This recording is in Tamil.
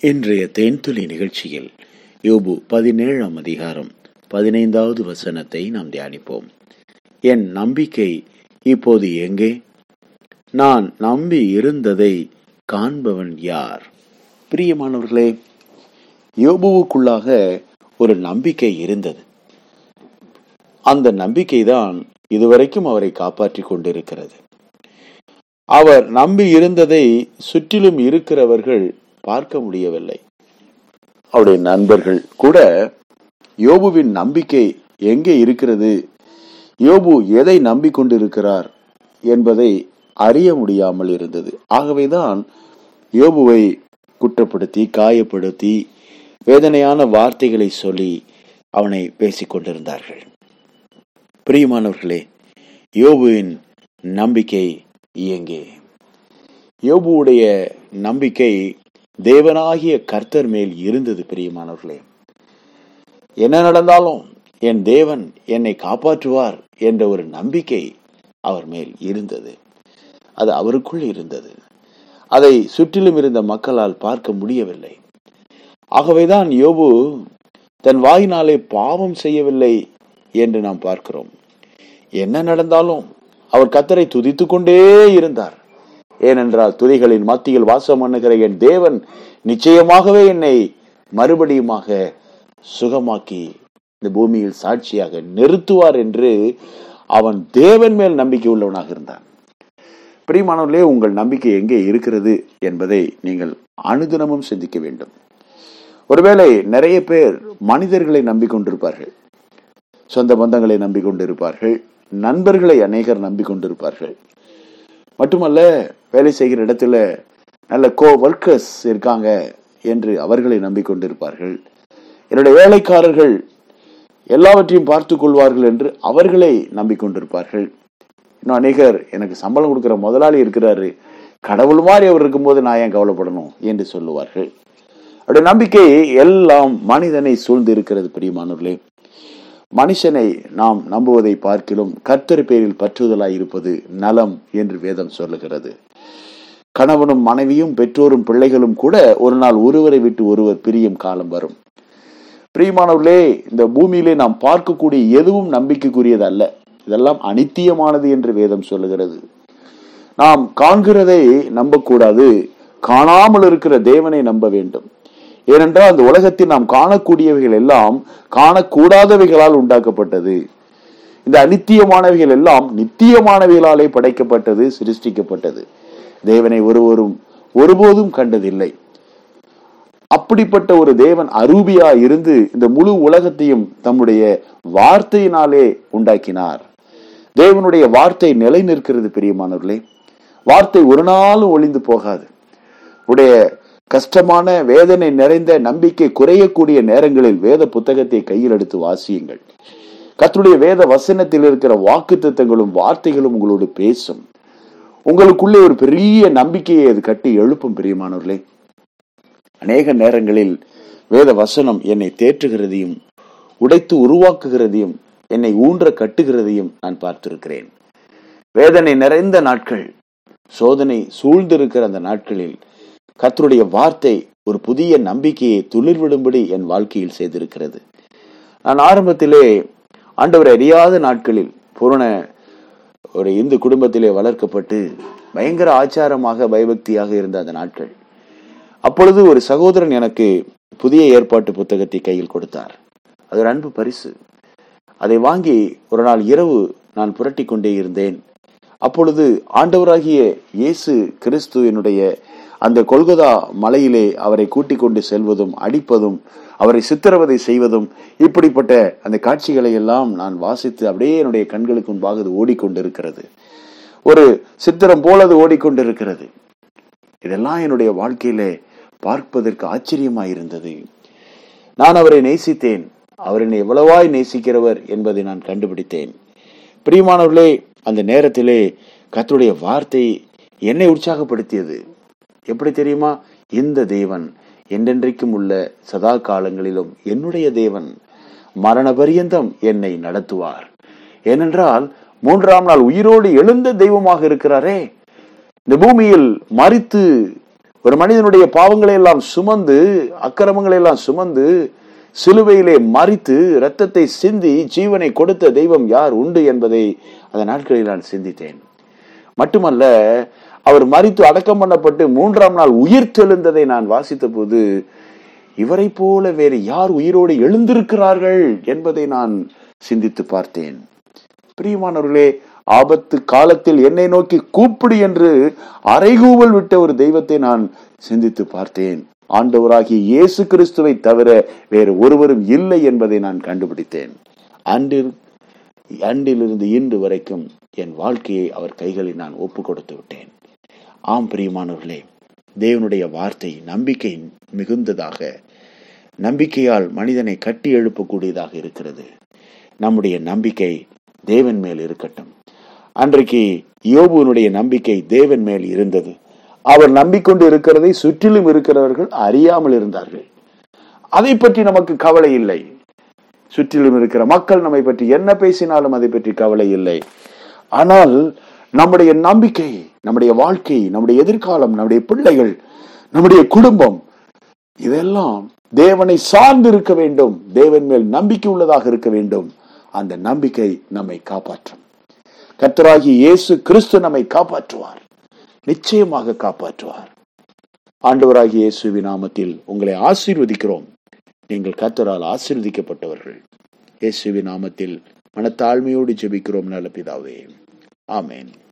இன்றைய தேன்துளி நிகழ்ச்சியில் யோபு பதினேழாம் அதிகாரம் பதினைந்தாவது வசனத்தை நாம் தியானிப்போம். என் நம்பிக்கை இப்போது எங்கே? நான் நம்பி இருந்ததை காண்பவன் யார்? பிரியமானவர்களே யோபுவுக்குள்ளாக ஒரு நம்பிக்கை இருந்தது. அந்த நம்பிக்கைதான் இதுவரைக்கும் அவரை காப்பாற்றிக் கொண்டிருக்கிறது. அவர் நம்பி இருந்ததை சுற்றிலும் இருக்கிறவர்கள் பார்க்க முடியவில்லை. அவருடைய நண்பர்கள் கூட யோபுவின் நம்பிக்கை எங்கே இருக்கிறது? யோபு எதை நம்பிக்கொண்டிருக்கிறார் என்பதை அறிய முடியாமல் இருந்தது. ஆகவேதான் யோபுவை குற்றப்படுத்தி காயப்படுத்தி வேதனையான வார்த்தைகளை சொல்லி அவனை பேசிக் கொண்டிருந்தார்கள். பிரியமானவர்களே யோபுவின் நம்பிக்கை எங்கே யோபுவுடைய நம்பிக்கை தேவனாகிய கர்த்தர் மேல் இருந்தது பிரியமானவர்களே. என்ன நடந்தாலும் என் தேவன் என்னை காப்பாற்றுவார் என்ற ஒரு நம்பிக்கை அவர் மேல் இருந்தது. அது அவருக்குள் இருந்தது. அதை சுற்றிலும் இருந்த மக்களால் பார்க்க முடியவில்லை. ஆகவேதான் யோபு தன் வாயினாலே பாவம் செய்யவில்லை என்று நாம் பார்க்கிறோம். என்ன நடந்தாலும் அவர் கத்தரை துதித்து கொண்டே இருந்தார். ஏனென்றால் துதிகளின் மத்தியில் வாசம் பண்ணுகிற என் தேவன் நிச்சயமாகவே என்னை மறுபடியுமாக சுகமாக்கி இந்த பூமியில் சாட்சியாக நிறுத்துவார் என்று அவன் தேவன் மேல் நம்பிக்கை உள்ளவனாக இருந்தான். பிரியமானவர்களே உங்கள் நம்பிக்கை எங்கே இருக்கிறது என்பதை நீங்கள் அனுதினமும் சிந்திக்க வேண்டும். ஒருவேளை நிறைய பேர் மனிதர்களை நம்பிக்கொண்டிருப்பார்கள் சொந்த பந்தங்களை நம்பிக்கொண்டிருப்பார்கள் நண்பர்களை அநேகர் நம்பிக்கொண்டிருப்பார்கள். மட்டுமல்ல வேலை செய்கிற இடத்துல நல்ல கோ ஒர்க்கர்ஸ் இருக்காங்க என்று அவர்களை நம்பிக்கொண்டிருப்பார்கள். என்னுடைய வேலைக்காரர்கள் எல்லாவற்றையும் பார்த்து கொள்வார்கள் என்று அவர்களை நம்பிக்கொண்டிருப்பார்கள். இன்னும் அநேகர் எனக்கு சம்பளம் கொடுக்கிற முதலாளி இருக்கிறாரு. கடவுள் மாதிரி அவர் இருக்கும்போது நான் ஏன் கவலைப்படணும் என்று சொல்லுவார்கள். அவருடைய நம்பிக்கை எல்லாம் மனிதனை சூழ்ந்து இருக்கிறது பிரியமானவர்களே. மனுஷனை நாம் நம்புவதை பார்க்கிலும் கர்த்தர் பேரில் பற்றுதலாய் இருப்பது நலம் என்று வேதம் சொல்லுகிறது. கணவனும் மனைவியும் பெற்றோரும் பிள்ளைகளும் கூட ஒரு நாள் ஒருவரை விட்டு ஒருவர் பிரியும் காலம் வரும். பிரியமானவர்களே இந்த பூமியிலே நாம் பார்க்கக்கூடிய எதுவும் நம்பிக்கைக்குரியது அல்ல. இதெல்லாம் அனித்தியமானது என்று வேதம் சொல்லுகிறது. நாம் காண்கிறதை நம்பக்கூடாது. காணாமல் இருக்கிற தேவனை நம்ப வேண்டும். ஏனென்றால் அந்த உலகத்தில் நாம் காணக்கூடியவைகள் எல்லாம் காணக்கூடாதவைகளால் உண்டாக்கப்பட்டது. இந்த அனித்தியமானவைகள் எல்லாம் நித்தியமானவைகளாலே படைக்கப்பட்டது சிருஷ்டிக்கப்பட்டது. தேவனை ஒருவரும் ஒருபோதும் கண்டதில்லை. அப்படிப்பட்ட ஒரு தேவன் அரூபியா இருந்து இந்த முழு உலகத்தையும் தம்முடைய வார்த்தையினாலே உண்டாக்கினார். தேவனுடைய வார்த்தை நிலை நிற்கிறது பிரியமானவர்களே. வார்த்தை ஒரு நாளும் ஒளிந்து போகாது. உடைய கஷ்டமான வேதனை நிறைந்த நம்பிக்கை குறையக்கூடிய நேரங்களில் வேத புத்தகத்தை கையில் எடுத்து வாசியுங்கள். கத்துடைய வேத வசனத்தில் இருக்கிற வாக்கு திட்டங்களும் வார்த்தைகளும் உங்களோடு பேசும். உங்களுக்குள்ளே ஒரு பெரிய நம்பிக்கையை அது கட்டி எழுப்பும் பிரியமானவர்களே. அநேக நேரங்களில் வேத வசனம் என்னை தேற்றுகிறதையும் உடைத்து உருவாக்குகிறதையும் என்னை ஊன்ற கட்டுகிறதையும் நான் பார்த்திருக்கிறேன். வேதனை நிறைந்த நாட்கள் சோதனை சூழ்ந்திருக்கிற அந்த நாட்களில் கத்தருடைய வார்த்தை ஒரு புதிய நம்பிக்கையை துளிர்விடும்படி என் வாழ்க்கையில் செய்திருக்கிறது. நான் ஆரம்பத்திலே ஆண்டவர் அறியாத நாட்களில் பூரண ஒரு இந்து குடும்பத்திலே வளர்க்கப்பட்டு பயங்கர ஆச்சாரமாக பயபக்தியாக இருந்த அந்த நாட்கள். அப்பொழுது ஒரு சகோதரன் எனக்கு புதிய ஏற்பாட்டு புத்தகத்தை கையில் கொடுத்தார். அது ஒரு அன்பு பரிசு. அதை வாங்கி ஒரு நாள் இரவு நான் புரட்டி கொண்டே இருந்தேன். அப்பொழுது ஆண்டவராகிய இயேசு கிறிஸ்து என்னுடைய அந்த கொல்கதா மலையிலே அவரை கூட்டிக் கொண்டு செல்வதும் அடிப்பதும் அவரை சித்திரவதை செய்வதும் இப்படிப்பட்ட அந்த காட்சிகளை எல்லாம் நான் வாசித்து அப்படியே என்னுடைய கண்களுக்கு முன்பாக அது ஓடிக்கொண்டிருக்கிறது. ஒரு சித்திரம் போல அது ஓடிக்கொண்டிருக்கிறது. இதெல்லாம் என்னுடைய வாழ்க்கையிலே பார்ப்பதற்கு ஆச்சரியமாயிருந்தது நான் அவரை நேசித்தேன். அவர் என்னை எவ்வளவாய் நேசிக்கிறவர் என்பதை நான் கண்டுபிடித்தேன். பிரியமானவர்களே அந்த நேரத்திலே கத்துடைய வார்த்தை என்னை உற்சாகப்படுத்தியது. எப்படி தெரியுமா? இந்த தேவன் என்றென்றைக்கும் உள்ள சதா காலங்களிலும் என்னுடைய தேவன் மரண பரியந்தம் என்னை நடத்துவார். ஏனென்றால் மூன்றாம் நாள் உயிரோடு எழுந்த தெய்வமாக இருக்கிறாரே. இந்த பூமியில் மறித்து ஒரு மனிதனுடைய பாவங்களை எல்லாம் சுமந்து அக்கிரமங்களை எல்லாம் சுமந்து சிலுவையிலே மறித்து இரத்தத்தை சிந்தி ஜீவனை கொடுத்த தெய்வம் யார் உண்டு என்பதை அந்த நாட்களில் நான் சிந்தித்தேன். மட்டுமல்ல அவர் மறித்து அடக்கம் பண்ணப்பட்டு மூன்றாம் நாள் உயிர் தெழுந்ததை நான் வாசித்த போது இவரை போல வேறு யார் உயிரோடு எழுந்திருக்கிறார்கள்? என்பதை நான் சிந்தித்து பார்த்தேன். பிரியமானவர்களே ஆபத்து காலத்தில் என்னை நோக்கி கூப்பிடு என்று அறைகூவல் விட்ட ஒரு தெய்வத்தை நான் சிந்தித்து பார்த்தேன். ஆண்டவராகிய இயேசு கிறிஸ்துவை தவிர வேறு ஒருவரும் இல்லை என்பதை நான் கண்டுபிடித்தேன். அன்றில் அன்றிலிருந்து இன்று வரைக்கும் என் வாழ்க்கையை அவர் கைகளில் நான் ஒப்பு கொடுத்து விட்டேன். ஆம் பிரியமானவர்களே தேவனுடைய வார்த்தை நம்பிக்கை மிகுந்ததாக நம்பிக்கையால் மனிதனை கட்டி எழுப்பக்கூடியதாக இருக்கிறது. நம்முடைய நம்பிக்கை தேவன் மேல் இருக்கட்டும். அன்றைக்கு யோபுனுடைய நம்பிக்கை தேவன் மேல் இருந்தது. அவர் நம்பிக்கொண்டு இருக்கிறதை சுற்றிலும் இருக்கிறவர்கள் அறியாமல் இருந்தார்கள். அதை பற்றி நமக்கு கவலை இல்லை. சுற்றிலும் இருக்கிற மக்கள் நம்மை பற்றி என்ன பேசினாலும் அதை பற்றி கவலை இல்லை. ஆனால் நம்முடைய நம்பிக்கை நம்முடைய வாழ்க்கை நம்முடைய எதிர்காலம் நம்முடைய பிள்ளைகள் நம்முடைய குடும்பம் இதெல்லாம் தேவனை சார்ந்து இருக்க வேண்டும். தேவன் மேல் நம்பிக்கை உள்ளதாக இருக்க வேண்டும். அந்த நம்பிக்கை நம்மை காப்பாற்றும். கத்தராகி இயேசு கிறிஸ்து நம்மை காப்பாற்றுவார். நிச்சயமாக காப்பாற்றுவார். ஆண்டவராகிய இயேசு நாமத்தில் உங்களை ஆசீர்வதிக்கிறோம். நீங்கள் கத்தரால் ஆசீர்வதிக்கப்பட்டவர்கள். இயேசுவி நாமத்தில் மனத்தாழ்மையோடு ஜெபிக்கிறோம். நல்ல பிதாவே. Amen.